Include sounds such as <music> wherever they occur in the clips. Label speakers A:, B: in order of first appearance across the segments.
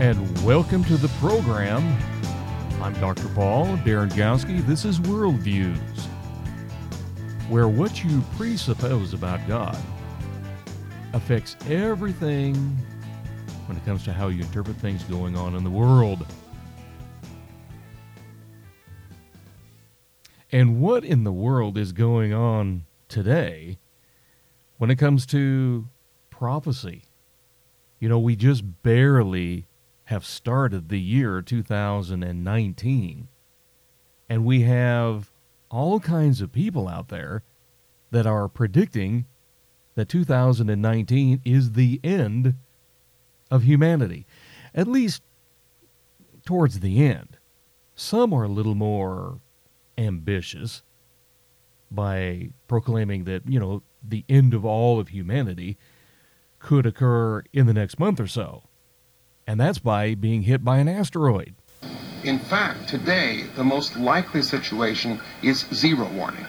A: and welcome to the program. I'm Dr. Paul Darengowski. This is Worldviews, where what you presuppose about God affects everything when it comes to how you interpret things going on in the world. And what in the world is going on today when it comes to prophecy? You know, we just barely have started the year 2019. And we have all kinds of people out there that are predicting that 2019 is the end of humanity, at least towards the end. Some are a little more ambitious by proclaiming that, you know, the end of all of humanity could occur in the next month or so and that's by being hit by an asteroid.
B: In fact, today, the most likely situation is zero warning.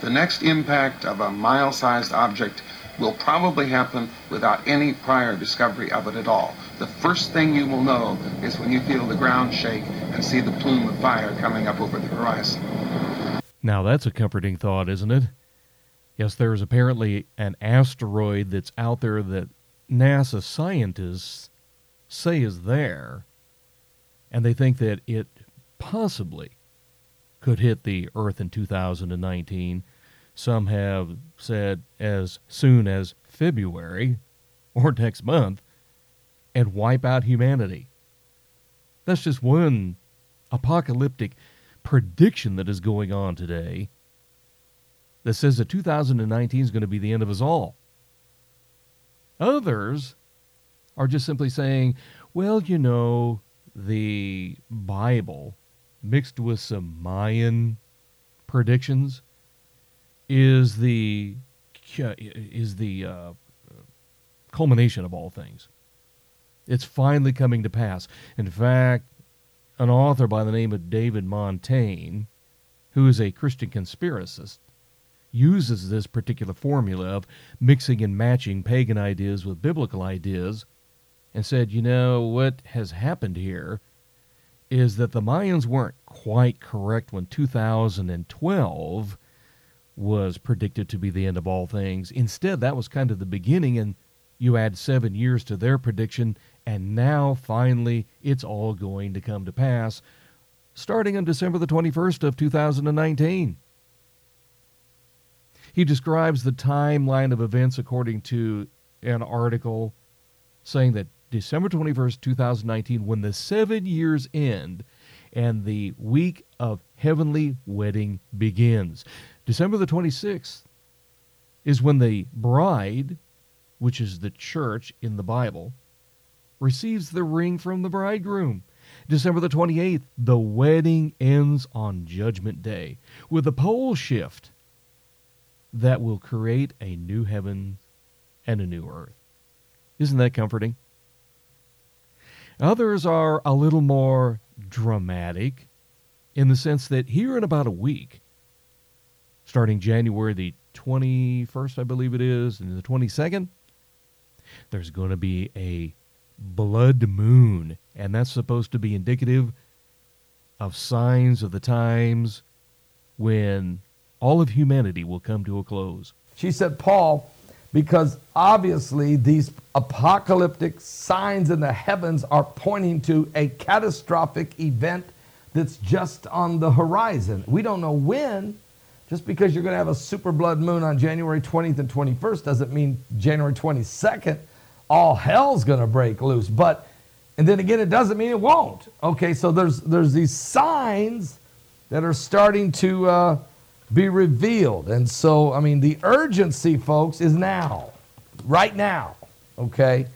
B: The next impact of a mile sized object will probably happen without any prior discovery of it at all. The first thing you will know is when you feel the ground shake and see the plume of fire coming up over the horizon.
A: Now, that's a comforting thought, isn't it? Yes, there is apparently an asteroid that's out there that NASA scientists say is there, and they think that it possibly could hit the Earth in 2019. Some have said as soon as February or next month and wipe out humanity. That's just one apocalyptic prediction that is going on today that says that 2019 is going to be the end of us all. Others are just simply saying, well, you know, the Bible mixed with some Mayan predictions is the is the uh, culmination of all things. It's finally coming to pass. In fact, an author by the name of David Montaigne, who is a Christian conspiracist, uses this particular formula of mixing and matching pagan ideas with biblical ideas and said, you know, what has happened here is that the Mayans weren't quite correct when 2012 was predicted to be the end of all things. Instead, that was kind of the beginning, and you add seven years to their prediction, and now finally it's all going to come to pass starting on December the 21st of 2019. He describes the timeline of events according to an article saying that December 21st, 2019, when the seven years end and the week of heavenly wedding begins. December the 26th is when the bride, which is the church in the Bible, receives the ring from the bridegroom. December the 28th, the wedding ends on Judgment Day with a pole shift that will create a new heaven and a new earth. Isn't that comforting? Others are a little more dramatic in the sense that here in about a week, starting January the 21st, I believe it is, and the 22nd, there's going to be a blood moon, and that's supposed to be indicative of signs of the times when all of humanity will come to a close.
C: She said, Paul, because obviously these apocalyptic signs in the heavens are pointing to a catastrophic event that's just on the horizon. We don't know when. Just because you're going to have a super blood moon on January 20th and 21st doesn't mean January 22nd all hell's going to break loose. But and then again it doesn't mean it won't. Okay, so there's there's these signs that are starting to uh, be revealed. And so, I mean, the urgency, folks, is now, right now, okay?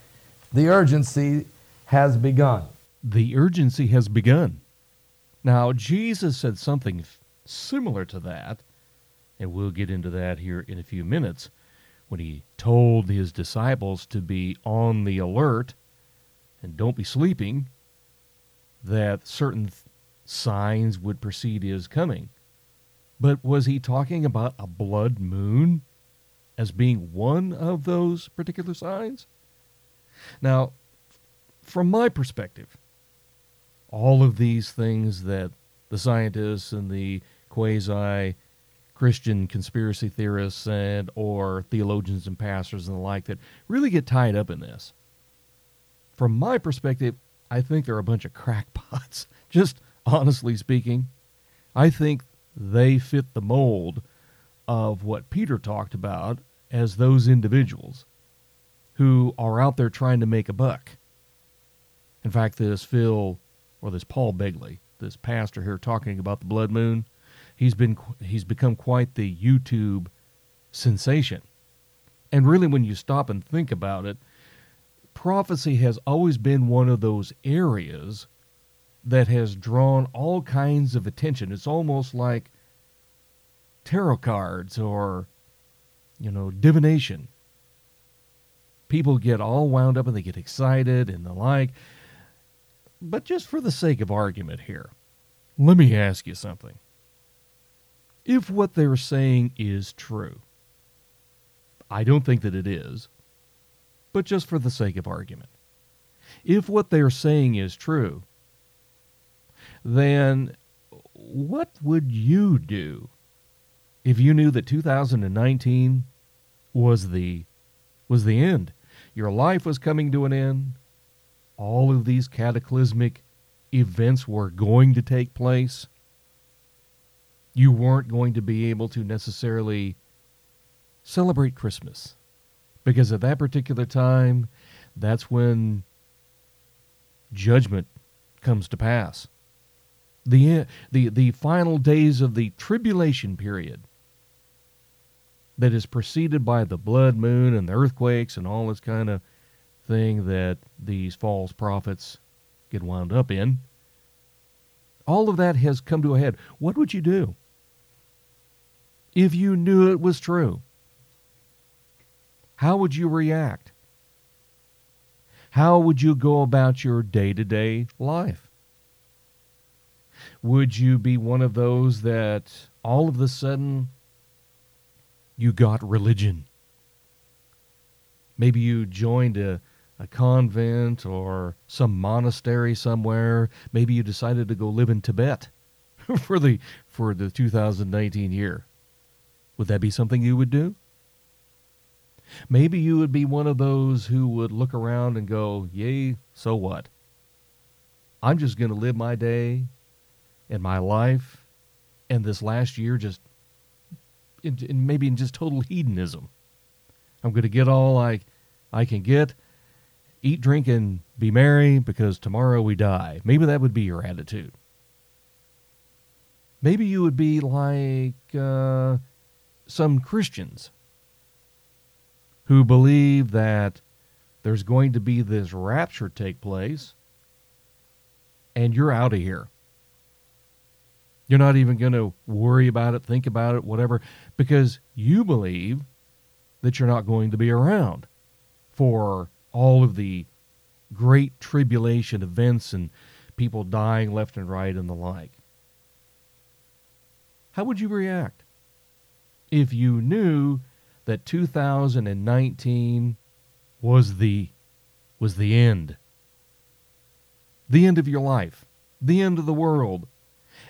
C: The urgency has begun.
A: The urgency has begun. Now, Jesus said something similar to that, and we'll get into that here in a few minutes, when he told his disciples to be on the alert and don't be sleeping, that certain signs would precede his coming. But was he talking about a blood moon as being one of those particular signs? Now, from my perspective, all of these things that the scientists and the quasi Christian conspiracy theorists and or theologians and pastors and the like that really get tied up in this. From my perspective, I think they're a bunch of crackpots. <laughs> Just honestly speaking, I think they fit the mold of what Peter talked about as those individuals who are out there trying to make a buck. In fact, this Phil or this Paul Begley, this pastor here talking about the blood moon, he's been he's become quite the YouTube sensation. And really when you stop and think about it, prophecy has always been one of those areas that has drawn all kinds of attention. It's almost like tarot cards or, you know, divination. People get all wound up and they get excited and the like. But just for the sake of argument here, let me ask you something. If what they're saying is true, I don't think that it is, but just for the sake of argument. If what they're saying is true, then what would you do if you knew that 2019 was the was the end? Your life was coming to an end. All of these cataclysmic events were going to take place. You weren't going to be able to necessarily celebrate Christmas because at that particular time, that's when judgment comes to pass. The, the, the final days of the tribulation period that is preceded by the blood moon and the earthquakes and all this kind of thing that these false prophets get wound up in. All of that has come to a head. What would you do if you knew it was true? How would you react? How would you go about your day to day life? Would you be one of those that all of a sudden you got religion? Maybe you joined a, a convent or some monastery somewhere. Maybe you decided to go live in Tibet <laughs> for the for the 2019 year. Would that be something you would do? Maybe you would be one of those who would look around and go, Yay, so what? I'm just going to live my day and my life and this last year just in, in maybe in just total hedonism. I'm going to get all I, I can get, eat, drink, and be merry because tomorrow we die. Maybe that would be your attitude. Maybe you would be like uh, some Christians who believe that there's going to be this rapture take place and you're out of here. You're not even going to worry about it, think about it, whatever, because you believe that you're not going to be around for all of the great tribulation events and people dying left and right and the like. How would you react if you knew that 2019 was the was the end. The end of your life, the end of the world,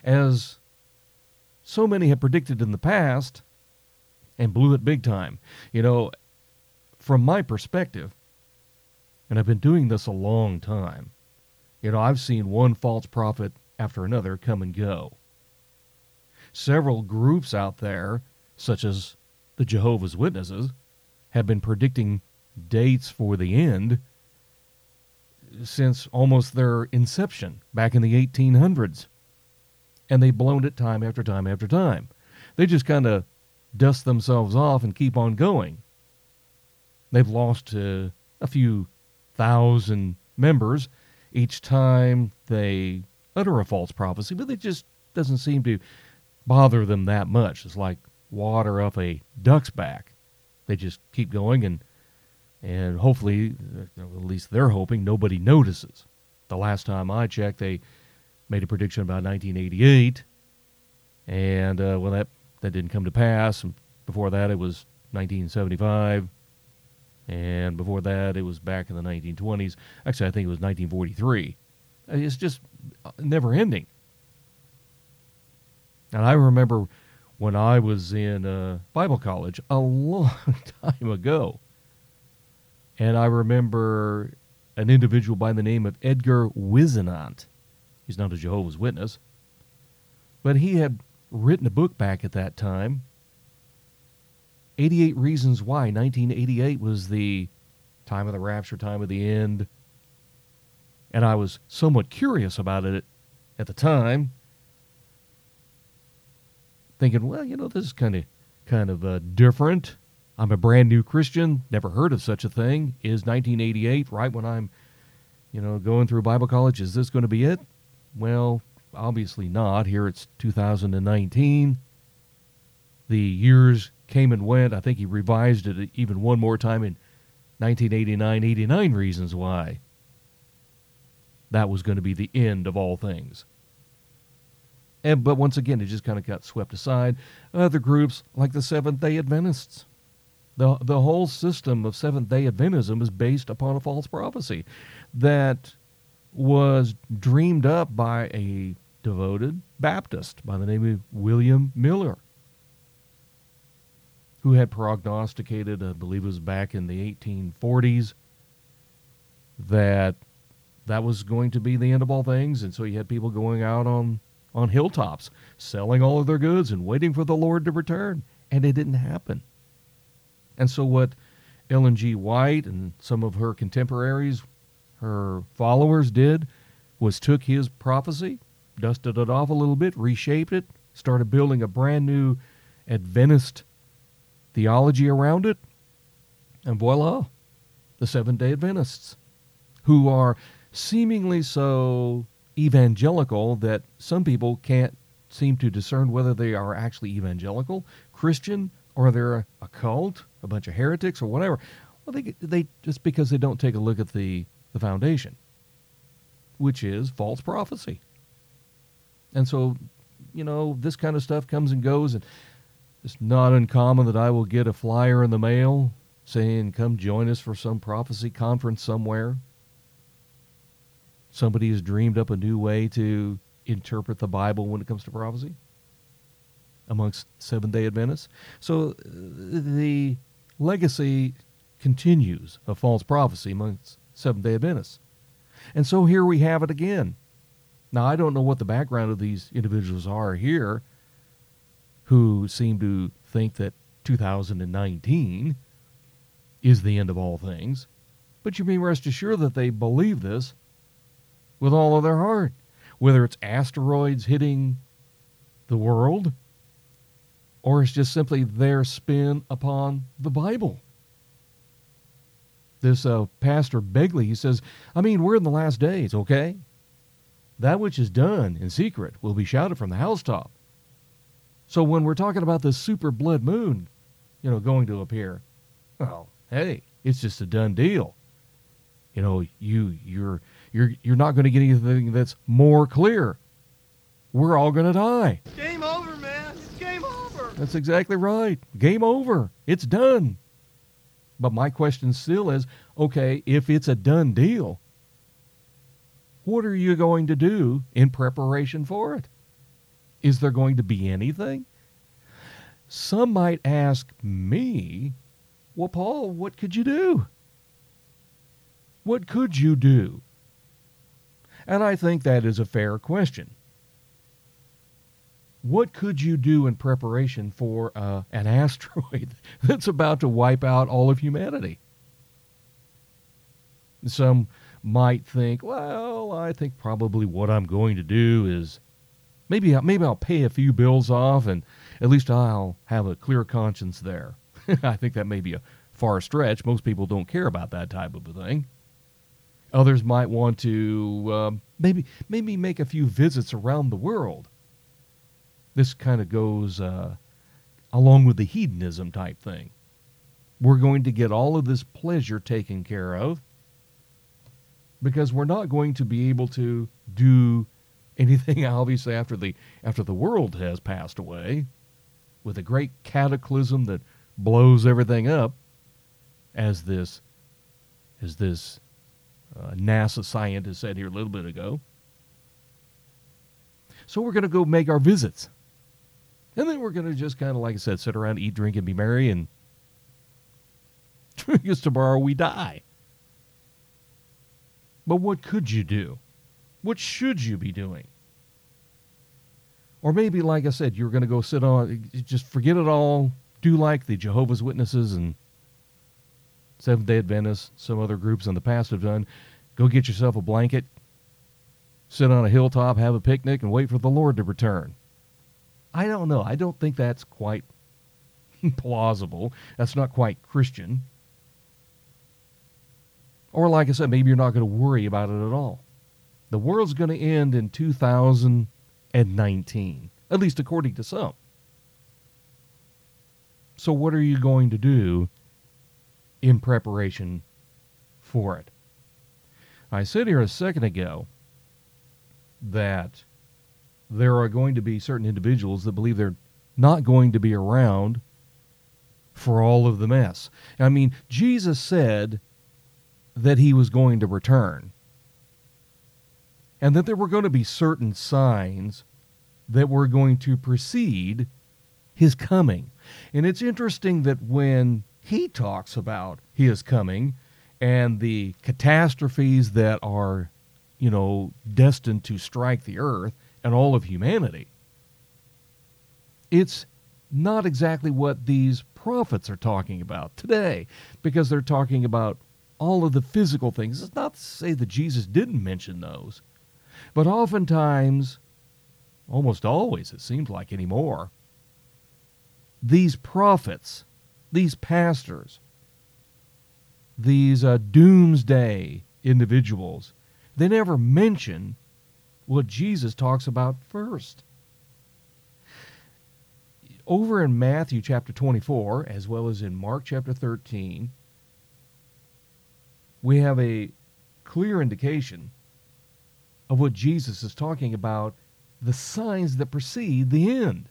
A: as so many have predicted in the past and blew it big time. You know, from my perspective, and I've been doing this a long time, you know, I've seen one false prophet after another come and go. Several groups out there, such as the Jehovah's Witnesses have been predicting dates for the end since almost their inception back in the 1800s. And they've blown it time after time after time. They just kind of dust themselves off and keep on going. They've lost uh, a few thousand members each time they utter a false prophecy, but it just doesn't seem to bother them that much. It's like water up a duck's back. They just keep going and and hopefully, at least they're hoping, nobody notices. The last time I checked, they made a prediction about 1988, and uh, well, that that didn't come to pass. And before that, it was 1975. And before that, it was back in the 1920s. Actually, I think it was 1943. It's just never ending. And I remember when I was in uh, Bible college a <laughs> long time ago. And I remember an individual by the name of Edgar Whisenant. He's not a Jehovah's Witness. But he had written a book back at that time 88 Reasons Why. 1988 was the time of the rapture, time of the end. And I was somewhat curious about it at the time, thinking, well, you know, this is kind of kind of uh, different. I'm a brand new Christian, never heard of such a thing. Is 1988 right when I'm, you know, going through Bible college? Is this going to be it? Well, obviously not. Here it's 2019. The years came and went. I think he revised it even one more time in 1989 89 Reasons Why. That was going to be the end of all things. And, but once again, it just kind of got swept aside. Other groups, like the Seventh day Adventists, the, the whole system of Seventh day Adventism is based upon a false prophecy that was dreamed up by a devoted Baptist by the name of William Miller, who had prognosticated, I believe it was back in the 1840s, that that was going to be the end of all things. And so you had people going out on, on hilltops, selling all of their goods and waiting for the Lord to return. And it didn't happen. And so what Ellen G. White and some of her contemporaries, her followers did was took his prophecy dusted it off a little bit, reshaped it, started building a brand new Adventist theology around it, and voila, the Seventh day Adventists, who are seemingly so evangelical that some people can't seem to discern whether they are actually evangelical, Christian, or they're a cult, a bunch of heretics, or whatever. Well, they, they just because they don't take a look at the, the foundation, which is false prophecy. And so, you know, this kind of stuff comes and goes, and it's not uncommon that I will get a flyer in the mail saying, come join us for some prophecy conference somewhere. Somebody has dreamed up a new way to interpret the Bible when it comes to prophecy amongst Seventh day Adventists. So uh, the legacy continues of false prophecy amongst Seventh day Adventists. And so here we have it again. Now, I don't know what the background of these individuals are here who seem to think that 2019 is the end of all things, but you may rest assured that they believe this with all of their heart, whether it's asteroids hitting the world or it's just simply their spin upon the Bible. This uh, Pastor Begley, he says, I mean, we're in the last days, okay? That which is done in secret will be shouted from the housetop. So when we're talking about this super blood moon, you know, going to appear, well, hey, it's just a done deal. You know, you you're you're you're not going to get anything that's more clear. We're all going to die.
D: Game over, man. It's game over.
A: That's exactly right. Game over. It's done. But my question still is, okay, if it's a done deal, what are you going to do in preparation for it? Is there going to be anything? Some might ask me, well, Paul, what could you do? What could you do? And I think that is a fair question. What could you do in preparation for uh, an <laughs> asteroid that's about to wipe out all of humanity? Some might think, well, I think probably what I'm going to do is maybe maybe I'll pay a few bills off and at least I'll have a clear conscience there. <laughs> I think that may be a far stretch. Most people don't care about that type of a thing. Others might want to um, maybe maybe make a few visits around the world. This kind of goes uh, along with the hedonism type thing. We're going to get all of this pleasure taken care of because we're not going to be able to do anything <laughs> obviously after the after the world has passed away with a great cataclysm that blows everything up as this, as this uh, NASA scientist said here a little bit ago. So we're going to go make our visits. And then we're going to just kind of, like I said, sit around, eat, drink, and be merry. And <laughs> because tomorrow we die. But what could you do? What should you be doing? Or maybe, like I said, you're going to go sit on, just forget it all, do like the Jehovah's Witnesses and Seventh day Adventists, some other groups in the past have done. Go get yourself a blanket, sit on a hilltop, have a picnic, and wait for the Lord to return. I don't know. I don't think that's quite <laughs> plausible. That's not quite Christian. Or, like I said, maybe you're not going to worry about it at all. The world's going to end in 2019, at least according to some. So, what are you going to do in preparation for it? I said here a second ago that there are going to be certain individuals that believe they're not going to be around for all of the mess. I mean, Jesus said that he was going to return and that there were going to be certain signs that were going to precede his coming. And it's interesting that when he talks about his coming and the catastrophes that are, you know, destined to strike the earth and all of humanity, it's not exactly what these prophets are talking about today because they're talking about all of the physical things. It's not to say that Jesus didn't mention those, but oftentimes, almost always, it seems like anymore, these prophets, these pastors, these uh, doomsday individuals, they never mention what Jesus talks about first. Over in Matthew chapter 24, as well as in Mark chapter 13, we have a clear indication of what Jesus is talking about the signs that precede the end.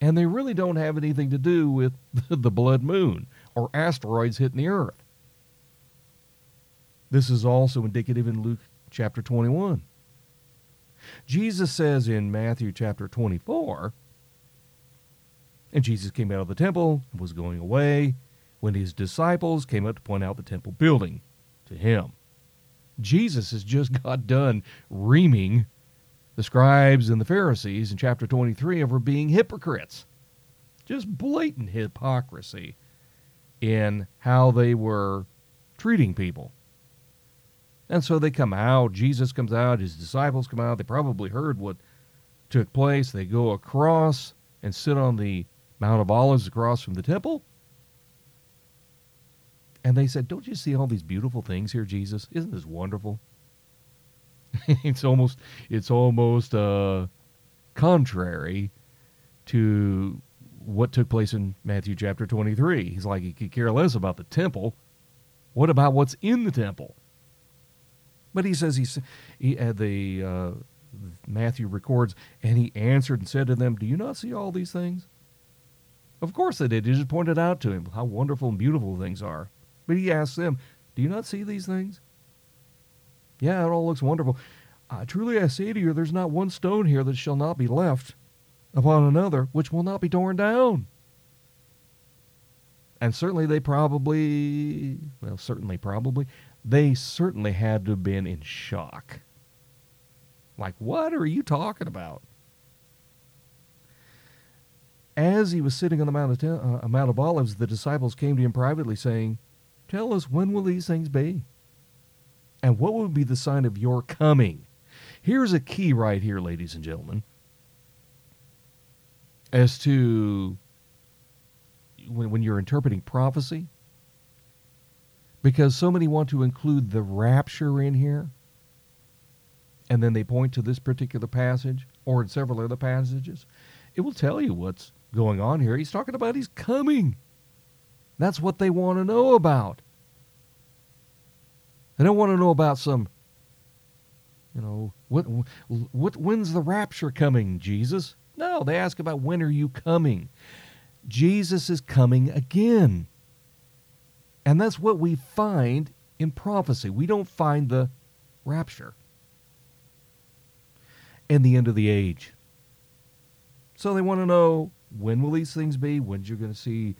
A: And they really don't have anything to do with <laughs> the blood moon or asteroids hitting the earth. This is also indicative in Luke chapter 21. Jesus says in Matthew chapter 24, and Jesus came out of the temple and was going away when his disciples came up to point out the temple building to him. Jesus has just <laughs> got done reaming the scribes and the Pharisees in chapter 23 over being hypocrites. Just blatant hypocrisy in how they were treating people. And so they come out, Jesus comes out, his disciples come out. They probably heard what took place. They go across and sit on the Mount of Olives across from the temple. And they said, Don't you see all these beautiful things here, Jesus? Isn't this wonderful? <laughs> it's almost it's almost uh, contrary to what took place in Matthew chapter 23. He's like, he could care less about the temple. What about what's in the temple? But he says he's, he, uh, the uh, Matthew records, and he answered and said to them, Do you not see all these things? Of course they did. He just pointed out to him how wonderful and beautiful things are. But he asked them, Do you not see these things? Yeah, it all looks wonderful. Uh, truly I say to you, there's not one stone here that shall not be left upon another, which will not be torn down. And certainly they probably, well, certainly, probably, they certainly had to have been in shock. Like, what are you talking about? As he was sitting on the Mount of, uh, Mount of Olives, the disciples came to him privately, saying, Tell us, when will these things be? And what will be the sign of your coming? Here's a key right here, ladies and gentlemen, as to when, when you're interpreting prophecy, because so many want to include the rapture in here, and then they point to this particular passage or in several other passages. It will tell you what's going on here. He's talking about he's coming. That's what they want to know about. They don't want to know about some, you know, what, what, when's the rapture coming, Jesus? No, they ask about when are you coming? Jesus is coming again. And that's what we find in prophecy. We don't find the rapture and the end of the age. So they want to know when will these things be? When you're going to see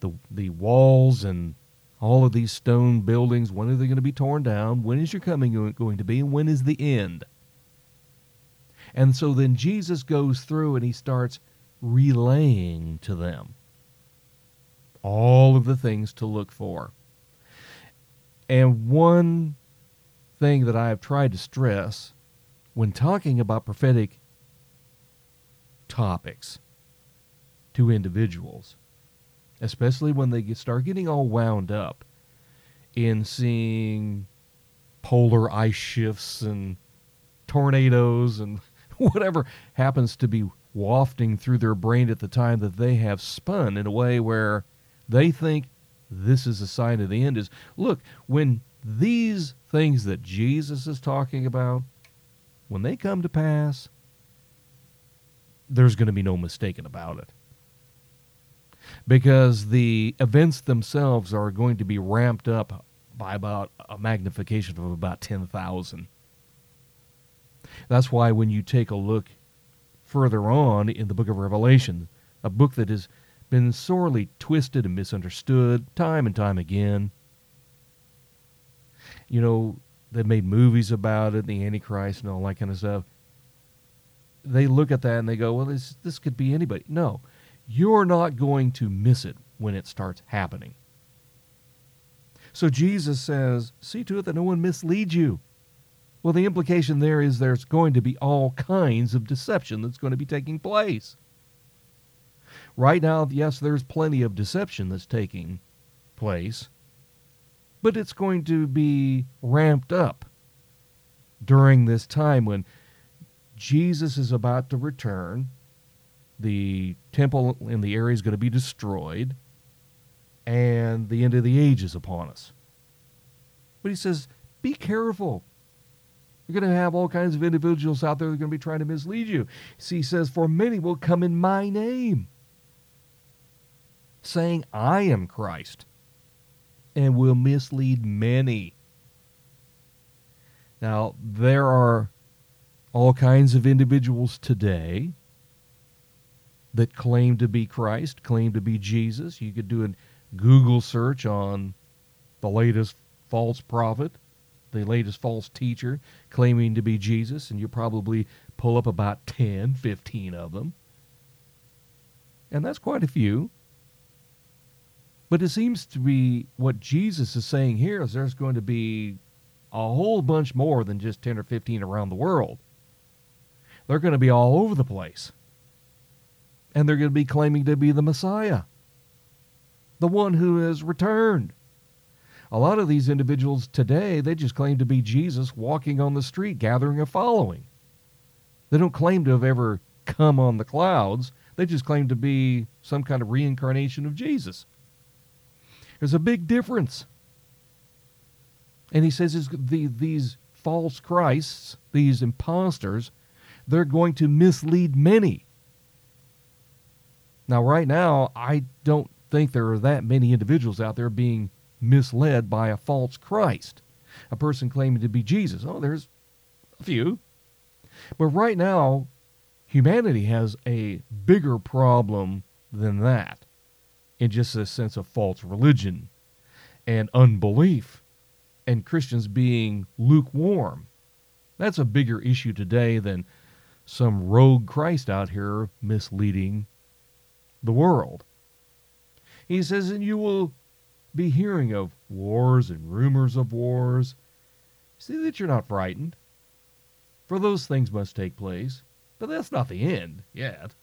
A: the the walls and all of these stone buildings? When are they going to be torn down? When is your coming going to be? And when is the end? And so then Jesus goes through and he starts relaying to them all of the things to look for. And one thing that I have tried to stress when talking about prophetic topics to individuals, especially when they start getting all wound up in seeing polar ice shifts and tornadoes and <laughs> whatever happens to be wafting through their brain at the time that they have spun in a way where they think this is a sign of the end is look when these things that Jesus is talking about when they come to pass there's going to be no mistaking about it. Because the events themselves are going to be ramped up by about a magnification of about 10,000 that's why when you take a look further on in the book of Revelation, a book that has been sorely twisted and misunderstood time and time again, you know, they've made movies about it, the Antichrist and all that kind of stuff. They look at that and they go, well, this, this could be anybody. No, you're not going to miss it when it starts happening. So Jesus says, see to it that no one misleads you. Well, the implication there is there's going to be all kinds of deception that's going to be taking place. Right now, yes, there's plenty of deception that's taking place, but it's going to be ramped up during this time when Jesus is about to return. The temple in the area is going to be destroyed, and the end of the age is upon us. But he says, Be careful you're going to have all kinds of individuals out there that are going to be trying to mislead you. See, he says, For many will come in my name, saying, I am Christ, and will mislead many. Now, there are all kinds of individuals today that claim to be Christ, claim to be Jesus. You could do a Google search on the latest false prophet the latest false teacher claiming to be Jesus, and you probably pull up about 10, 15 of them. And that's quite a few. But it seems to be what Jesus is saying here is there's going to be a whole bunch more than just 10 or 15 around the world. They're going to be all over the place. And they're going to be claiming to be the Messiah, the one who has returned a lot of these individuals today, they just claim to be Jesus walking on the street, gathering a following. They don't claim to have ever come on the clouds. They just claim to be some kind of reincarnation of Jesus. There's a big difference. And he says the, these false Christs, these imposters, they're going to mislead many. Now, right now, I don't think there are that many individuals out there being misled by a false Christ, a person claiming to be Jesus. Oh, there's a few. But right now, humanity has a bigger problem than that in just a sense of false religion and unbelief and Christians being lukewarm. That's a bigger issue today than some rogue Christ out here misleading the world. He says, and you will be hearing of wars and rumors of wars. See that you're not frightened. For those things must take place, but that's not the end yet.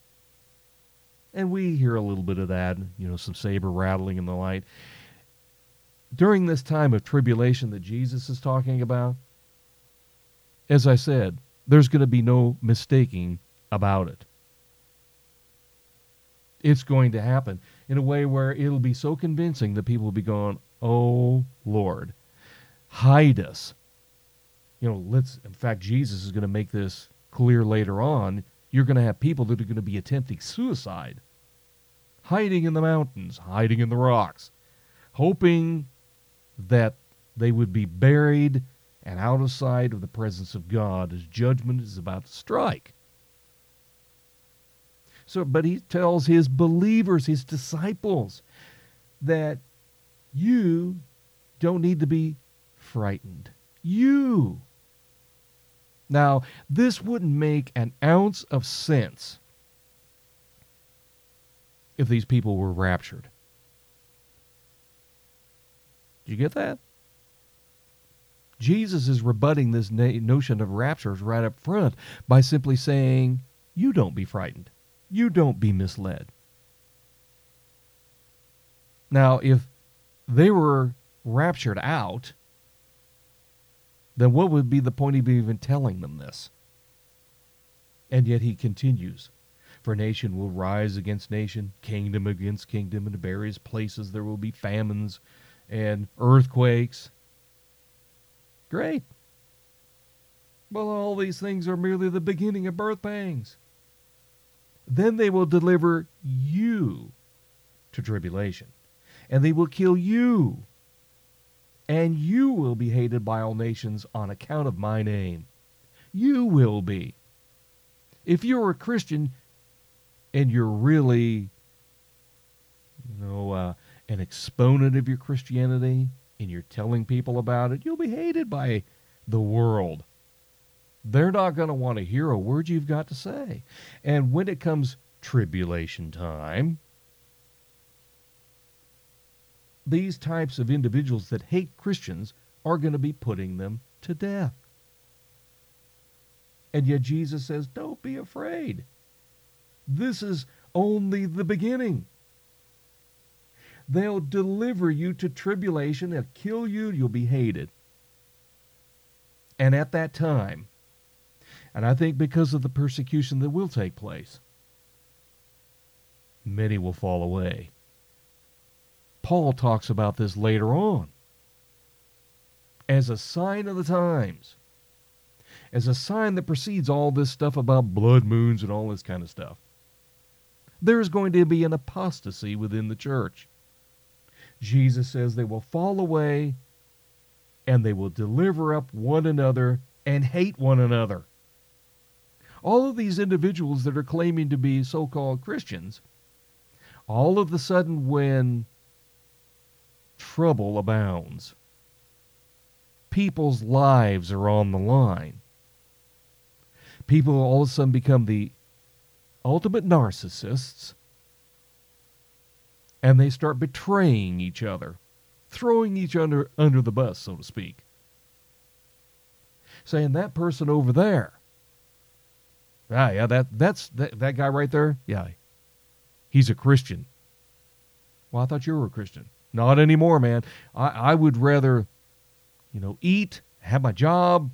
A: And we hear a little bit of that, you know, some saber rattling and the like. During this time of tribulation that Jesus is talking about, as I said, there's going to be no mistaking about it. It's going to happen in a way where it'll be so convincing that people will be going, "Oh Lord, hide us." You know, let's. In fact, Jesus is going to make this clear later on. You're going to have people that are going to be attempting suicide, hiding in the mountains, hiding in the rocks, hoping that they would be buried and out of sight of the presence of God as judgment is about to strike. So, but he tells his believers, his disciples, that you don't need to be frightened. You. Now, this wouldn't make an ounce of sense if these people were raptured. Did you get that? Jesus is rebutting this na- notion of raptures right up front by simply saying, You don't be frightened. You don't be misled. Now, if they were raptured out, then what would be the point of even telling them this? And yet he continues For nation will rise against nation, kingdom against kingdom, and in various places there will be famines and earthquakes. Great. Well, all these things are merely the beginning of birth pangs. Then they will deliver you to tribulation, and they will kill you, and you will be hated by all nations on account of my name. You will be. If you're a Christian and you're really, you know, uh, an exponent of your Christianity and you're telling people about it, you'll be hated by the world. They're not going to want to hear a word you've got to say. And when it comes tribulation time, these types of individuals that hate Christians are going to be putting them to death. And yet Jesus says, Don't be afraid. This is only the beginning. They'll deliver you to tribulation. They'll kill you. You'll be hated. And at that time, and I think because of the persecution that will take place, many will fall away. Paul talks about this later on. As a sign of the times, as a sign that precedes all this stuff about blood moons and all this kind of stuff, there's going to be an apostasy within the church. Jesus says they will fall away and they will deliver up one another and hate one another. All of these individuals that are claiming to be so called Christians, all of a sudden, when trouble abounds, people's lives are on the line. People all of a sudden become the ultimate narcissists and they start betraying each other, throwing each other under the bus, so to speak. Saying that person over there, ah, yeah, that that's that, that guy right there, yeah, he's a Christian. Well, I thought you were a Christian. Not anymore, man. I, I would rather, you know, eat, have my job,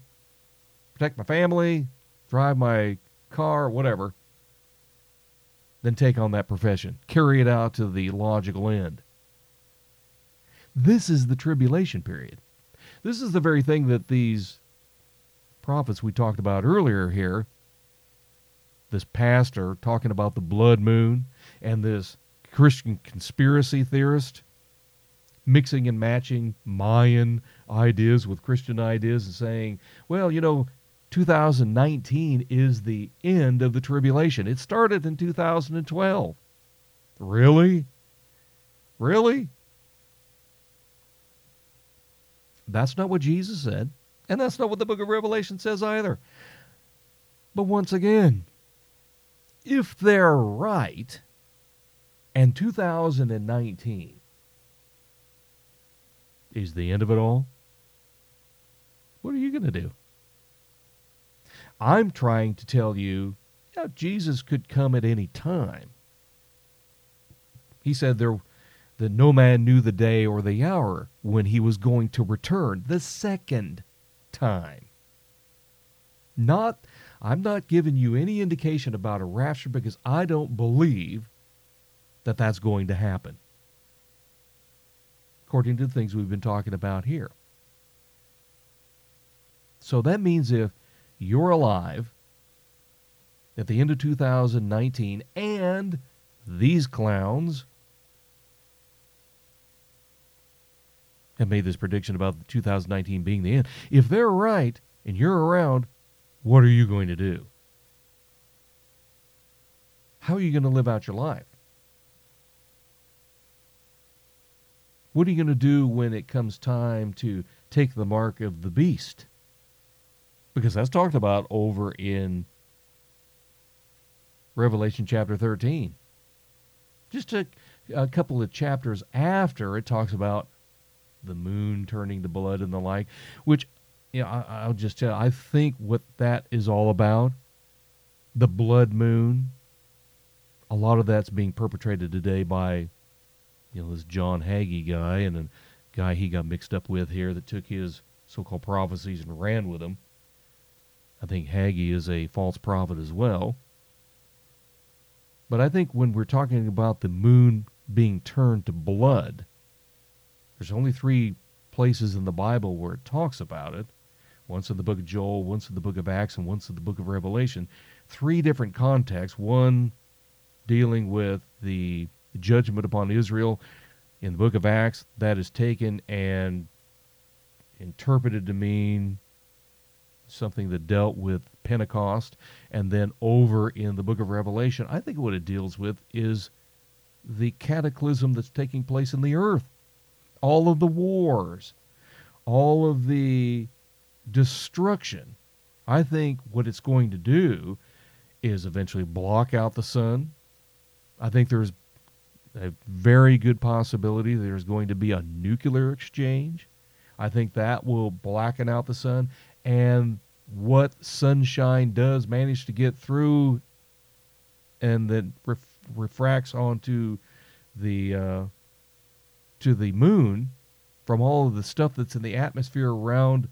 A: protect my family, drive my car, whatever, than take on that profession, carry it out to the logical end. This is the tribulation period. This is the very thing that these prophets we talked about earlier here, this pastor talking about the blood moon, and this Christian conspiracy theorist mixing and matching Mayan ideas with Christian ideas and saying, well, you know, 2019 is the end of the tribulation. It started in 2012. Really? Really? That's not what Jesus said. And that's not what the book of Revelation says either. But once again, if they're right, and 2019 is the end of it all, what are you going to do? I'm trying to tell you, you Jesus could come at any time. He said there that no man knew the day or the hour when he was going to return the second time. Not I'm not giving you any indication about a rapture because I don't believe that that's going to happen. According to the things we've been talking about here. So that means if you're alive at the end of 2019 and these clowns have made this prediction about 2019 being the end. If they're right and you're around, what are you going to do? How are you going to live out your life? What are you going to do when it comes time to take the mark of the beast? Because that's talked about over in Revelation chapter 13. Just a, a couple of chapters after it talks about the moon turning to blood and the like, which you know, I, I'll just tell you, I think what that is all about, the blood moon, a lot of that's being perpetrated today by, you know, this John Hagee guy and a guy he got mixed up with here that took his so-called prophecies and ran with them. I think Hagee is a false prophet as well. But I think when we're talking about the moon being turned to blood, there's only three places in the Bible where it talks about it. Once in the book of Joel, once in the book of Acts, and once in the book of Revelation. Three different contexts. One dealing with the judgment upon Israel in the book of Acts, that is taken and interpreted to mean something that dealt with Pentecost. And then over in the book of Revelation, I think what it deals with is the cataclysm that's taking place in the earth. All of the wars, all of the destruction. I think what it's going to do is eventually block out the sun. I think there's a very good possibility there's going to be a nuclear exchange. I think that will blacken out the sun. And what sunshine does manage to get through and then ref- refracts onto the uh, to the moon from all of the stuff that's in the atmosphere around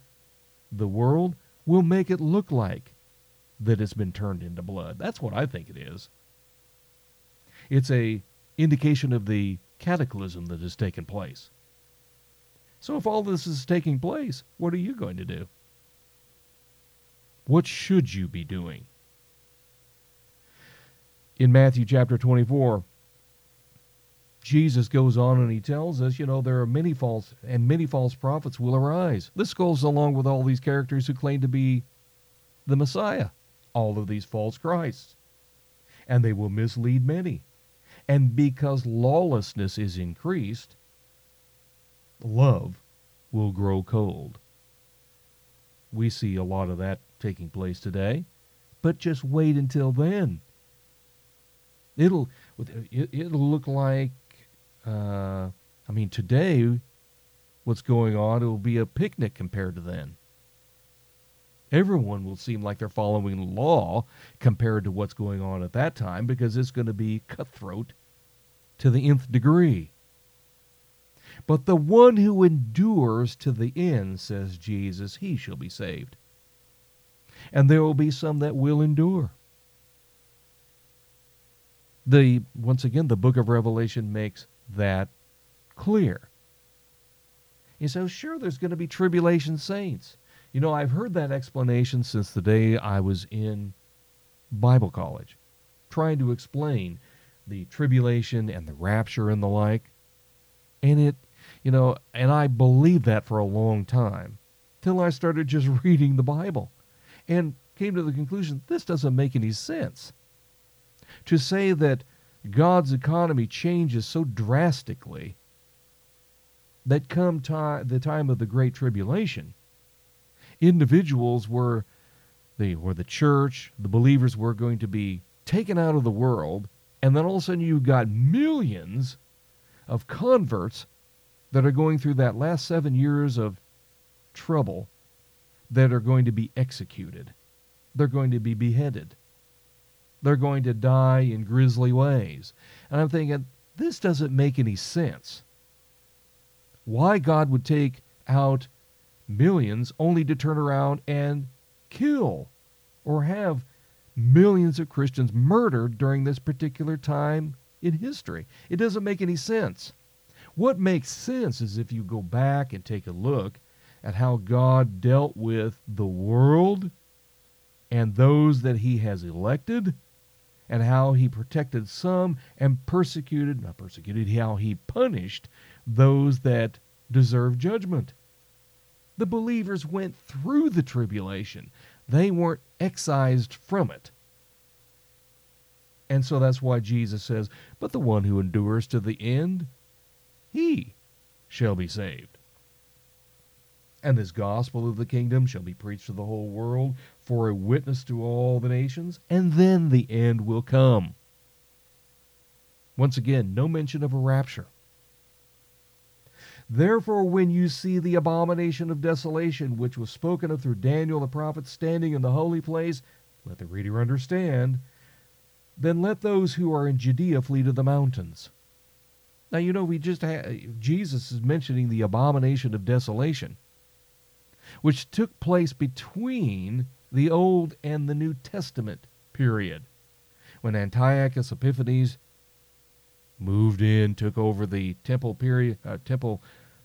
A: the world will make it look like that it's been turned into blood. That's what I think it is. It's a indication of the cataclysm that has taken place. So if all this is taking place, what are you going to do? What should you be doing? In Matthew chapter 24, Jesus goes on and he tells us, you know, there are many false and many false prophets will arise. This goes along with all these characters who claim to be the Messiah, all of these false Christs. And they will mislead many. And because lawlessness is increased, love will grow cold. We see a lot of that taking place today, but just wait until then. It'll it'll look like uh, I mean today what's going on it will be a picnic compared to then. Everyone will seem like they're following law compared to what's going on at that time because it's going to be cutthroat to the nth degree. But the one who endures to the end, says Jesus, he shall be saved. And there will be some that will endure. The once again the book of Revelation makes that clear. Say, oh, sure, there's going to be tribulation saints. You know, I've heard that explanation since the day I was in Bible college, trying to explain the tribulation and the rapture and the like. And it, you know, and I believed that for a long time till I started just <laughs> reading the Bible and came to the conclusion this doesn't make any sense. To say that God's economy changes so drastically that come time, the time of the Great Tribulation, individuals were the or the church, the believers were going to be taken out of the world, and then all of a sudden you've got millions of converts that are going through that last seven years of trouble that are going to be executed. They're going to be beheaded. They're going to die in grisly ways. And I'm thinking, this doesn't make any sense. Why God would take out millions only to turn around and kill or have millions of Christians murdered during this particular time in history. It doesn't make any sense. What makes sense is if you go back and take a look at how God dealt with the world and those that he has elected and how he protected some and persecuted, not persecuted, how he punished those that deserve judgment. The believers went through the tribulation, they weren't excised from it. And so that's why Jesus says, But the one who endures to the end, he shall be saved. And this gospel of the kingdom shall be preached to the whole world for a witness to all the nations, and then the end will come. Once again, no mention of a rapture. Therefore, when you see the abomination of desolation, which was spoken of through Daniel the prophet, standing in the holy place, let the reader understand, then let those who are in Judea flee to the mountains. Now, you know, we just had, Jesus is mentioning the abomination of desolation which took place between the Old and the New Testament period. When Antiochus Epiphanes moved in, took over the temple period, uh, temple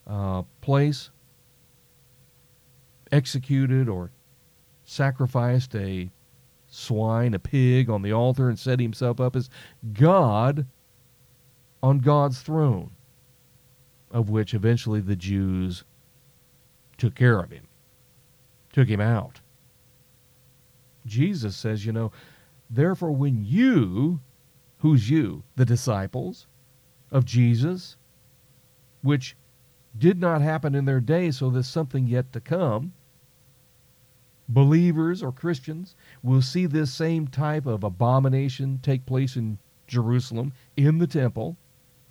A: uh, place, executed or sacrificed a swine, a pig on the altar, and set himself up as God on God's throne, of which eventually the Jews took care of him took him out. Jesus says, you know, therefore, when you, who's you, the disciples of Jesus, which did not happen in their day, so there's something yet to come, believers or Christians will see this same type of abomination take place in Jerusalem in the temple,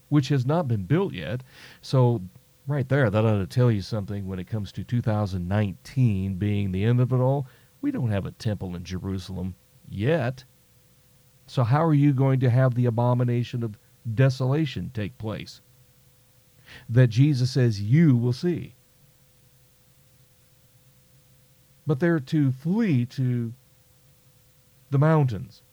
A: which has not been built yet. So right there, that ought to tell you something when it comes to 2019 being the end of it all. We don't have a temple in Jerusalem yet. So, how are you going to have the abomination of desolation take place? That Jesus says you will see. But they're to flee to the mountains.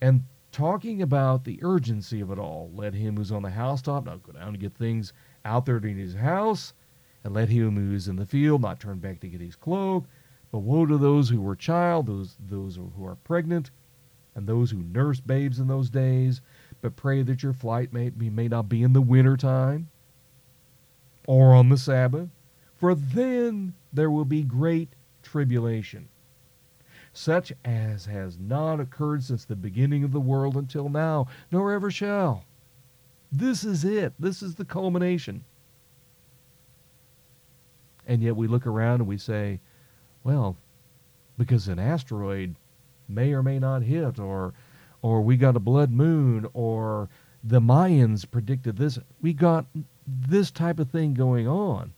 A: And talking about the urgency of it all, let him who's on the housetop now go down and get things out there to his house, and let him who is in the field not turn back to get his cloak. But woe to those who were child, those those who are pregnant, and those who nurse babes in those days. But pray that your flight may, be, may not be in the winter time or on the Sabbath, for then there will be great tribulation, such as has not occurred since the beginning of the world until now, nor ever shall. This is it. This is the culmination. And yet we look around and we say, well, because an asteroid may or may not hit, or, or we got a blood moon, or the Mayans predicted this. We got this type of thing going on.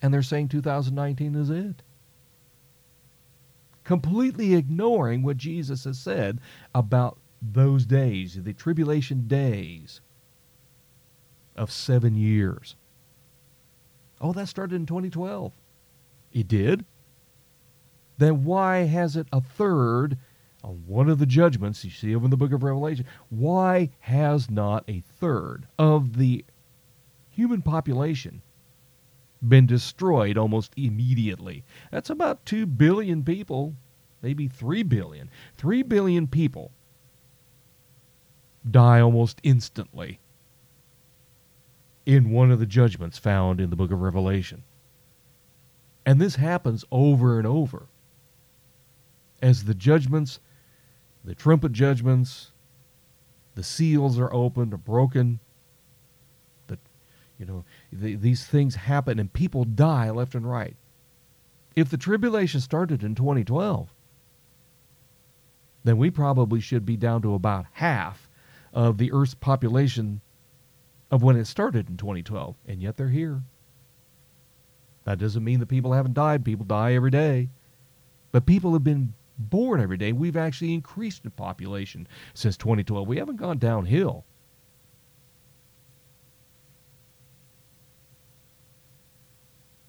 A: And they're saying 2019 is it. Completely ignoring what Jesus has said about those days, the tribulation days of seven years. Oh, that started in 2012. It did? Then why has it a third on one of the judgments you see over in the book of Revelation? Why has not a third of the human population been destroyed almost immediately? That's about 2 billion people, maybe 3 billion. 3 billion people die almost instantly in one of the judgments found in the book of Revelation. And this happens over and over. As the judgments, the trumpet judgments, the seals are opened or broken, the, you know, the, these things happen and people die left and right. If the tribulation started in 2012, then we probably should be down to about half of the Earth's population of when it started in 2012, and yet they're here. That doesn't mean that people haven't died. People die every day. But people have been born every day. We've actually increased in population since 2012. We haven't gone downhill.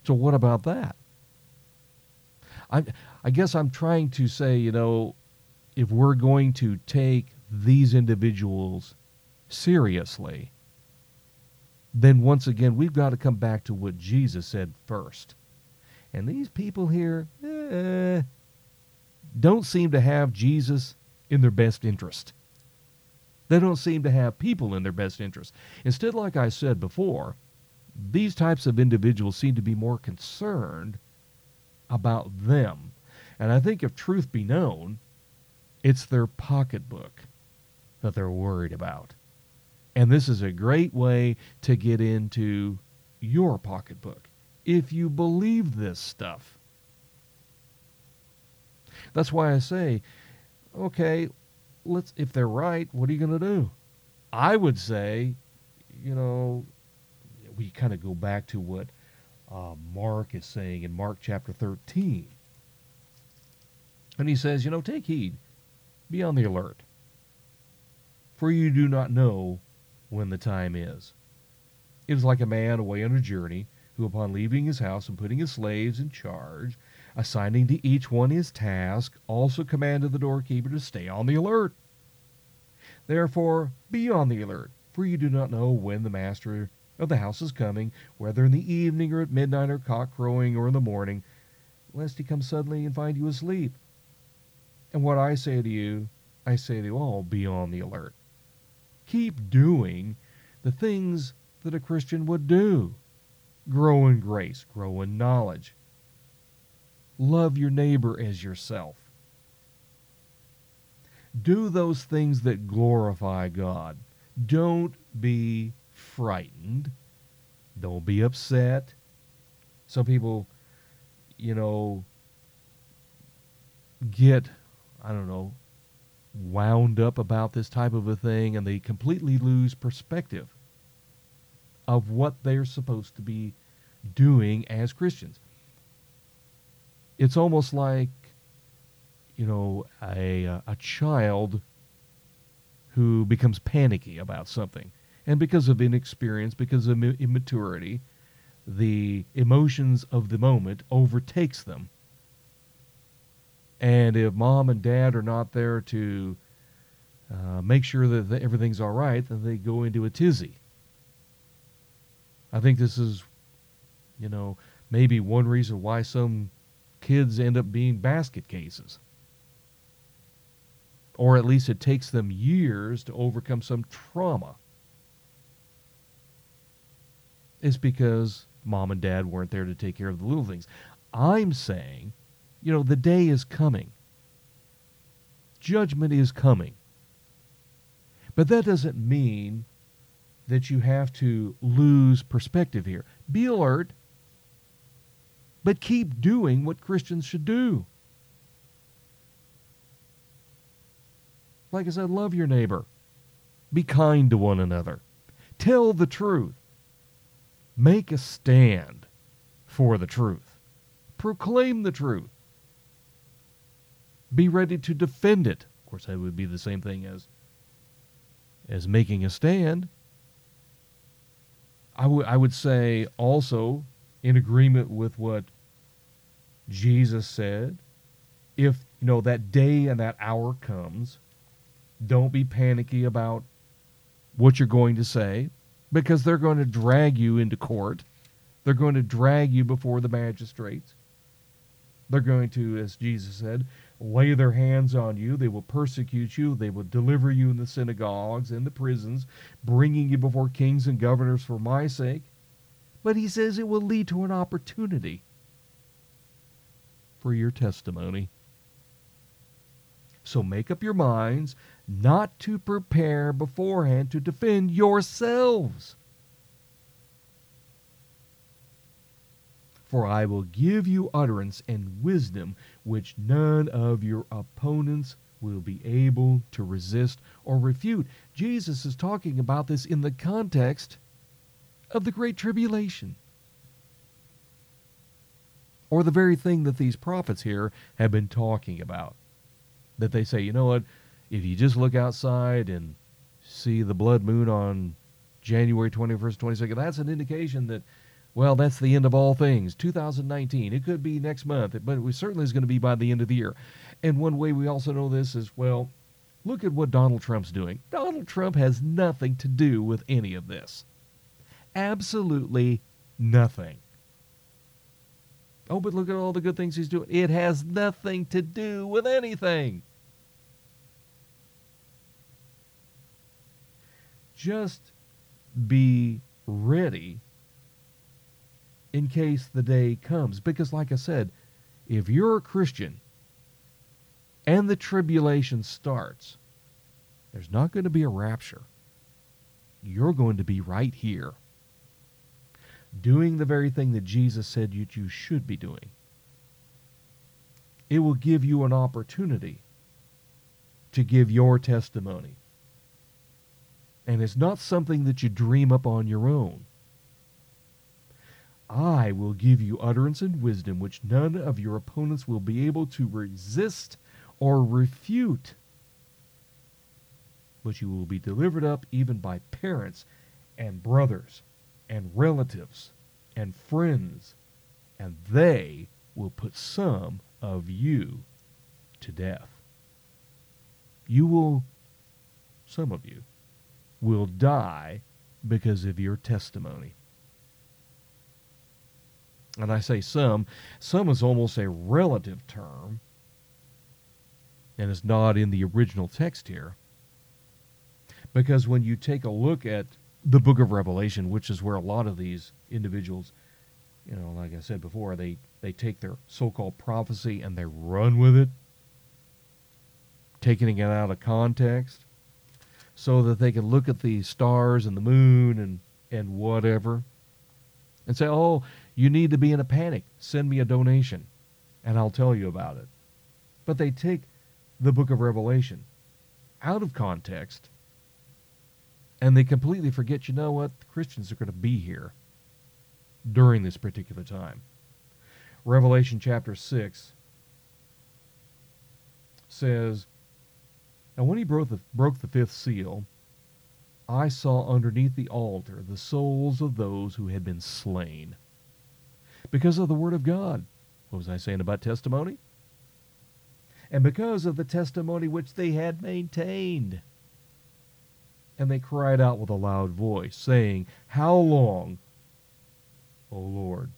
A: So what about that? I I guess I'm trying to say, you know, if we're going to take these individuals seriously, then once again, we've got to come back to what Jesus said first. And these people here eh, don't seem to have Jesus in their best interest. They don't seem to have people in their best interest. Instead, like I said before, these types of individuals seem to be more concerned about them. And I think if truth be known, it's their pocketbook that they're worried about. And this is a great way to get into your pocketbook if you believe this stuff. That's why I say, okay, let's if they're right, what are you going to do? I would say, you know, we kind of go back to what uh, Mark is saying in Mark chapter 13. And he says, you know, take heed, be on the alert, for you do not know when the time is. It is like a man away on a journey who, upon leaving his house and putting his slaves in charge, assigning to each one his task, also commanded the doorkeeper to stay on the alert. Therefore, be on the alert, for you do not know when the master of the house is coming, whether in the evening or at midnight or cock crowing or in the morning, lest he come suddenly and find you asleep. And what I say to you, I say to all, be on the alert. Keep doing the things that a Christian would do. Grow in grace, grow in knowledge. Love your neighbor as yourself. Do those things that glorify God. Don't be frightened. Don't be upset. Some people, you know, get, I don't know, wound up about this type of a thing and they completely lose perspective of what they're supposed to be doing as Christians. It's almost like, you know, a, a child who becomes panicky about something. And because of inexperience, because of immaturity, the emotions of the moment overtakes them. And if mom and dad are not there to uh, make sure that everything's all right, then they go into a tizzy. I think this is, you know, maybe one reason why some kids end up being basket cases. Or at least it takes them years to overcome some trauma. It's because mom and dad weren't there to take care of the little things. I'm saying, you know, the day is coming. Judgment is coming. But that doesn't mean that you have to lose perspective here. Be alert, but keep doing what Christians should do. Like I said, love your neighbor. Be kind to one another. Tell the truth. Make a stand for the truth. Proclaim the truth. Be ready to defend it. Of course, that would be the same thing as as making a stand. I would I would say also in agreement with what Jesus said, if you know that day and that hour comes, don't be panicky about what you're going to say because they're going to drag you into court. They're going to drag you before the magistrates. They're going to, as Jesus said, lay their hands on you. They will persecute you. They will deliver you in the synagogues and the prisons, bringing you before kings and governors for my sake. But he says it will lead to an opportunity for your testimony. So make up your minds not to prepare beforehand to defend yourselves. For I will give you utterance and wisdom which none of your opponents will be able to resist or refute. Jesus is talking about this in the context of the Great Tribulation. Or the very thing that these prophets here have been talking about. That they say, you know what, if you just look outside and see the blood moon on January 21st, 22nd, that's an indication that well, that's the end of all things. 2019. It could be next month, but it certainly is going to be by the end of the year. And one way we also know this is well, look at what Donald Trump's doing. Donald Trump has nothing to do with any of this. Absolutely nothing. Oh, but look at all the good things he's doing. It has nothing to do with anything. Just be ready in case the day comes. Because, like I said, if you're a Christian and the tribulation starts, there's not going to be a rapture. You're going to be right here, doing the very thing that Jesus said you, you should be doing. It will give you an opportunity to give your testimony. And it's not something that you dream up on your own. I will give you utterance and wisdom which none of your opponents will be able to resist or refute. But you will be delivered up even by parents and brothers and relatives and friends, and they will put some of you to death. You will, some of you, will die because of your testimony. And I say some, some is almost a relative term and is not in the original text here. Because when you take a look at the book of Revelation, which is where a lot of these individuals, you know, like I said before, they, they take their so called prophecy and they run with it, taking it out of context, so that they can look at the stars and the moon and, and whatever and say, oh, you need to be in a panic. Send me a donation, and I'll tell you about it. But they take the book of Revelation out of context, and they completely forget, you know what? The Christians are going to be here during this particular time. Revelation chapter 6 says, Now when he broke the, broke the fifth seal, I saw underneath the altar the souls of those who had been slain because of the Word of God. What was I saying about testimony? And because of the testimony which they had maintained. And they cried out with a loud voice, saying, How long, O Lord,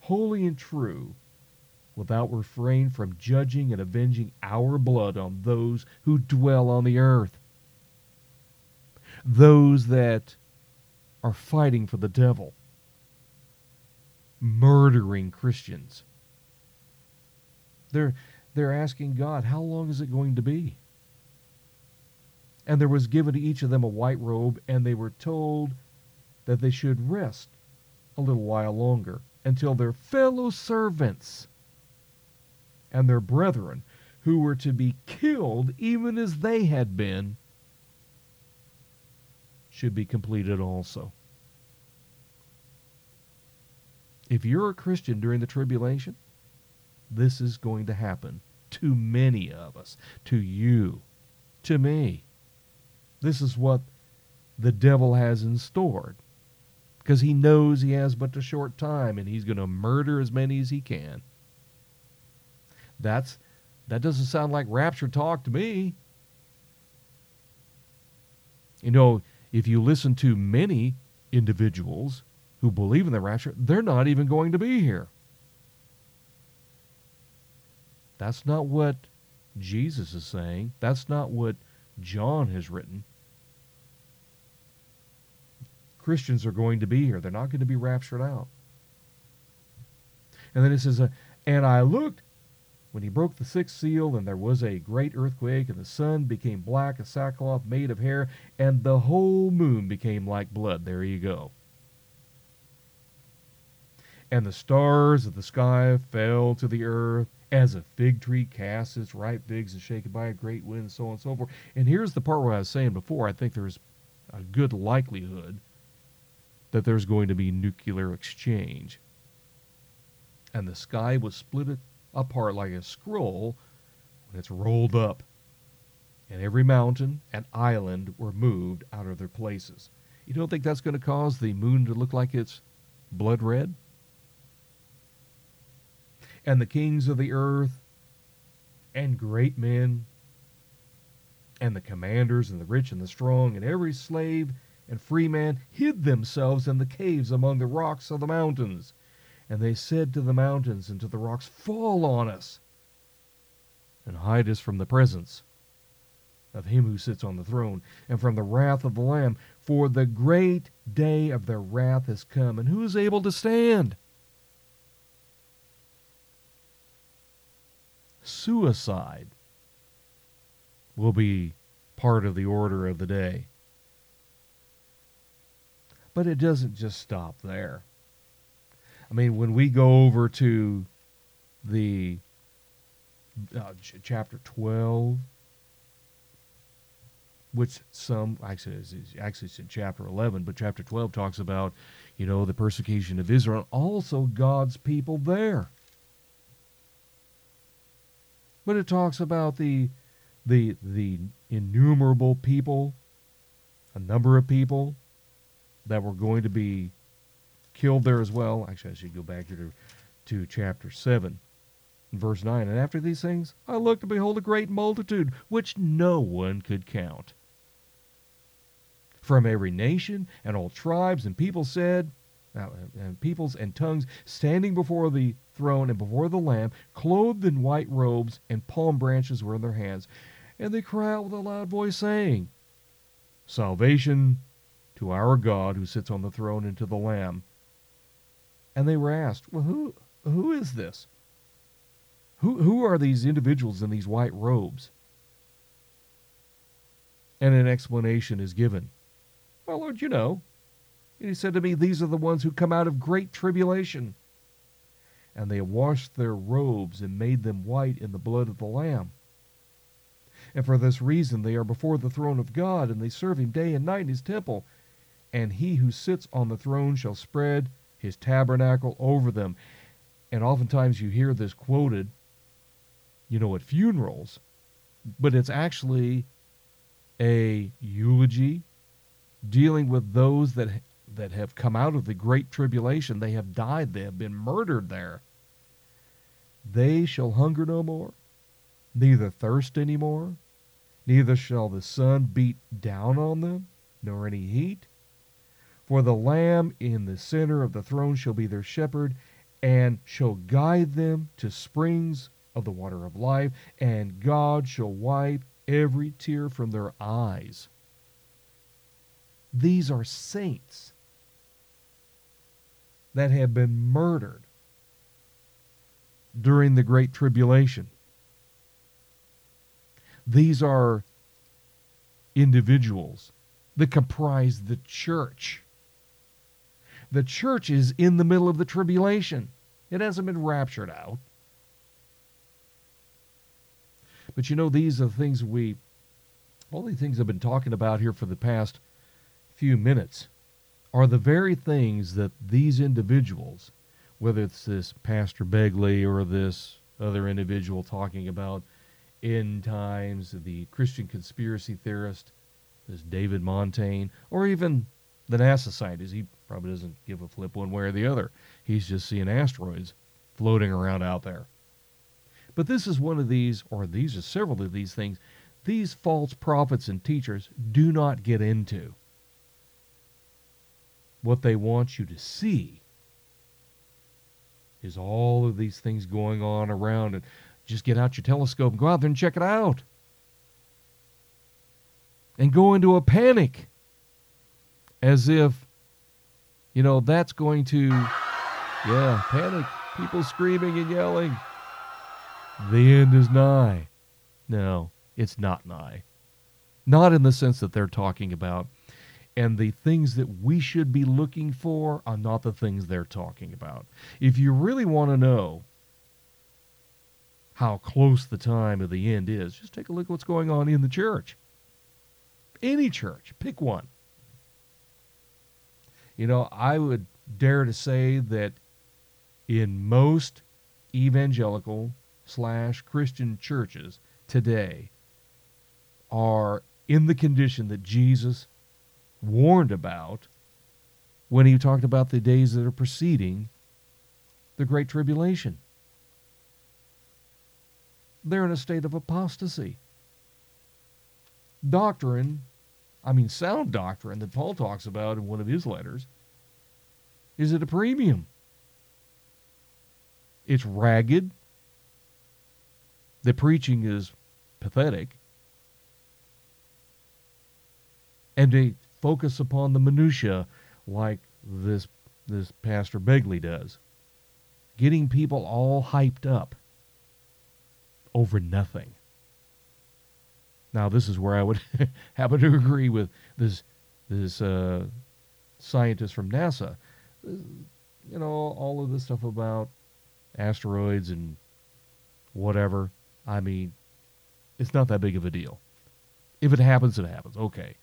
A: holy and true, without thou refrain from judging and avenging our blood on those who dwell on the earth? Those that are fighting for the devil murdering Christians. They're, they're asking God, how long is it going to be? And there was given to each of them a white robe, and they were told that they should rest a little while longer until their fellow servants and their brethren, who were to be killed even as they had been, should be completed also. If you're a Christian during the tribulation, this is going to happen to many of us, to you, to me. This is what the devil has in store because he knows he has but a short time and he's going to murder as many as he can. That's that doesn't sound like rapture talk to me. You know, if you listen to many individuals who believe in the rapture, they're not even going to be here. That's not what Jesus is saying. That's not what John has written. Christians are going to be here. They're not going to be raptured out. And then it says, uh, And I looked when he broke the sixth seal, and there was a great earthquake, and the sun became black as sackcloth made of hair, and the whole moon became like blood. There you go. And the stars of the sky fell to the earth as a fig tree casts its ripe figs and shaken by a great wind, so on and so forth. And here's the part where I was saying before I think there's a good likelihood that there's going to be nuclear exchange. And the sky was split apart like a scroll when it's rolled up. And every mountain and island were moved out of their places. You don't think that's going to cause the moon to look like it's blood red? and the kings of the earth, and great men, and the commanders, and the rich, and the strong, and every slave and Freeman hid themselves in the caves among the rocks of the mountains. And they said to the mountains and to the rocks, Fall on us, and hide us from the presence of him who sits on the throne, and from the wrath of the Lamb, for the great day of their wrath has come, and who is able to stand? Suicide will be part of the order of the day. But it doesn't just stop there. I mean, when we go over to the uh, ch- chapter 12, which some actually it's, actually it's in chapter 11, but chapter 12 talks about, you know, the persecution of Israel, also God's people there. But it talks about the the the innumerable people, a number of people that were going to be killed there as well. Actually, I should go back to to chapter seven, verse nine. And after these things, I looked and behold a great multitude, which no one could count. From every nation and all tribes and people said, uh, and peoples and tongues standing before the throne and before the Lamb, clothed in white robes, and palm branches were in their hands. And they cry out with a loud voice, saying, Salvation to our God who sits on the throne and to the Lamb. And they were asked, Well, who, who is this? Who, who are these individuals in these white robes? And an explanation is given. Well, Lord, you know. And he said to me, These are the ones who come out of great tribulation and they washed their robes and made them white in the blood of the Lamb. And for this reason they are before the throne of God, and they serve him day and night in his temple. And he who sits on the throne shall spread his tabernacle over them. And oftentimes you hear this quoted, you know, at funerals, but it's actually a eulogy dealing with those that that have come out of the great tribulation. They have died, they have been murdered there. They shall hunger no more, neither thirst any more, neither shall the sun beat down on them, nor any heat. For the Lamb in the center of the throne shall be their shepherd, and shall guide them to springs of the water of life, and God shall wipe every tear from their eyes. These are saints that have been murdered during the Great Tribulation. These are individuals that comprise the church. The church is in the middle of the tribulation. It hasn't been raptured out. But you know, these are the things we, all these things I've been talking about here for the past few minutes are the very things that these individuals, whether it's this Pastor Begley or this other individual talking about end times, the Christian conspiracy theorist, this David Montaigne, or even the NASA scientist, he probably doesn't give a flip one way or the other. He's just seeing asteroids floating around out there. But this is one of these, or these are several of these things, these false prophets and teachers do not get into what they want you to see is all of these things going on around and just get out your telescope and go out there and check it out and go into a panic as if you know that's going to yeah panic people screaming and yelling the end is nigh no it's not nigh not in the sense that they're talking about and the things that we should be looking for are not the things they're talking about. If you really want to know how close the time of the end is, just take a look at what's going on in the church. Any church, pick one. You know, I would dare to say that in most evangelical slash Christian churches today are in the condition that Jesus warned about when he talked about the days that are preceding the Great Tribulation. They're in a state of apostasy. Doctrine, I mean, sound doctrine that Paul talks about in one of his letters, is at a premium. It's ragged. The preaching is pathetic. And they focus upon the minutia like this this Pastor Begley does. Getting people all hyped up over nothing. Now, this is where I would <laughs> happen to agree with this this uh, scientist from NASA. You know, all of this stuff about asteroids and whatever. I mean, it's not that big of a deal. If it happens, it happens. Okay.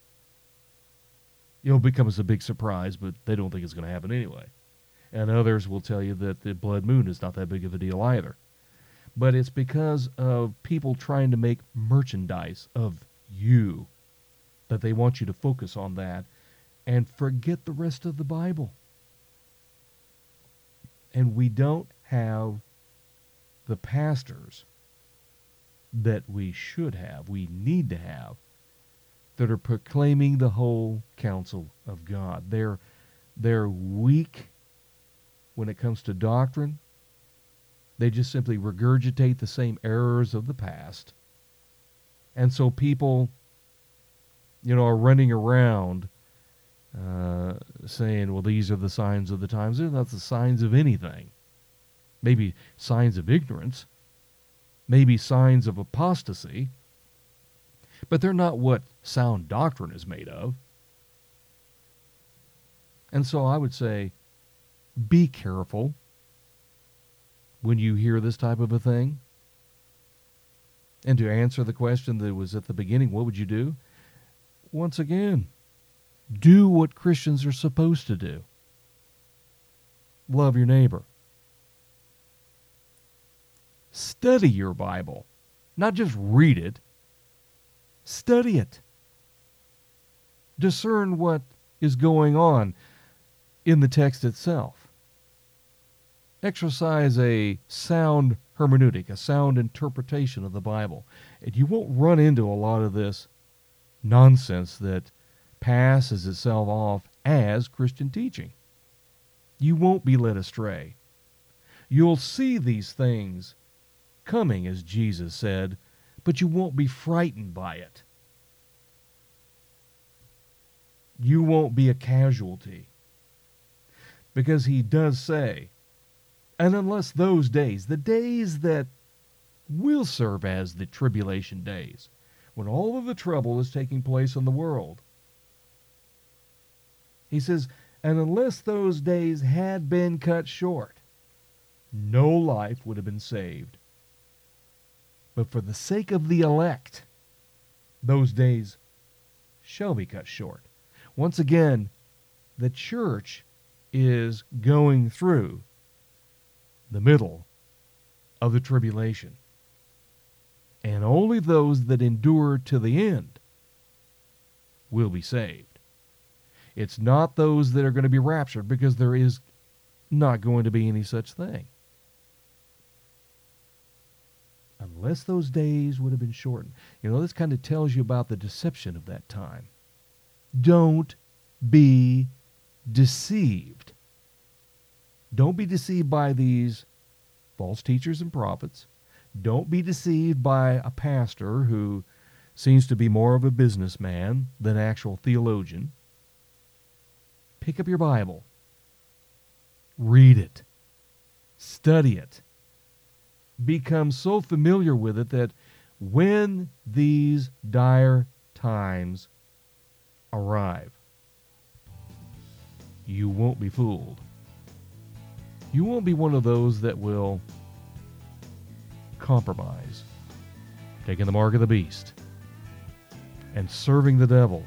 A: You know, it becomes a big surprise, but they don't think it's going to happen anyway. And others will tell you that the blood moon is not that big of a deal either. But it's because of people trying to make merchandise of you that they want you to focus on that and forget the rest of the Bible. And we don't have the pastors that we should have, we need to have, that are proclaiming the whole counsel of God. They're, they're weak when it comes to doctrine. They just simply regurgitate the same errors of the past. And so people, you know, are running around uh, saying, well, these are the signs of the times. They're not the signs of anything. Maybe signs of ignorance, maybe signs of apostasy, but they're not what sound doctrine is made of. And so I would say be careful when you hear this type of a thing. And to answer the question that was at the beginning, what would you do? Once again, do what Christians are supposed to do. Love your neighbor. Study your Bible. Not just read it, study it. Discern what is going on in the text itself. Exercise a sound hermeneutic, a sound interpretation of the Bible. And you won't run into a lot of this nonsense that passes itself off as Christian teaching. You won't be led astray. You'll see these things coming, as Jesus said, but you won't be frightened by it. You won't be a casualty. Because he does say, and unless those days, the days that will serve as the tribulation days, when all of the trouble is taking place in the world, he says, and unless those days had been cut short, no life would have been saved. But for the sake of the elect, those days shall be cut short. Once again, the church is going through the middle of the tribulation. And only those that endure to the end will be saved. It's not those that are going to be raptured because there is not going to be any such thing unless those days would have been shortened. You know, this kind of tells you about the deception of that time. Don't be deceived. Don't be deceived by these false teachers and prophets. Don't be deceived by a pastor who seems to be more of a businessman than actual theologian. Pick up your Bible. Read it. Study it become so familiar with it that when these dire times arrive, you won't be fooled. You won't be one of those that will compromise, taking the mark of the beast, and serving the devil,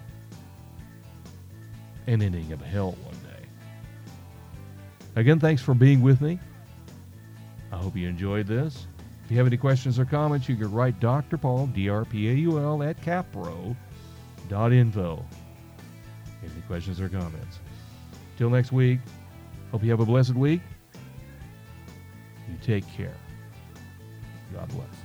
A: and ending up in hell one day. Again, thanks for being with me. I hope you enjoyed this. If you have any questions or comments, you can write Dr. Paul, D-R-P-A-U-L, at capro.info. Any questions or comments? Till next week, hope you have a blessed week. You take care. God bless.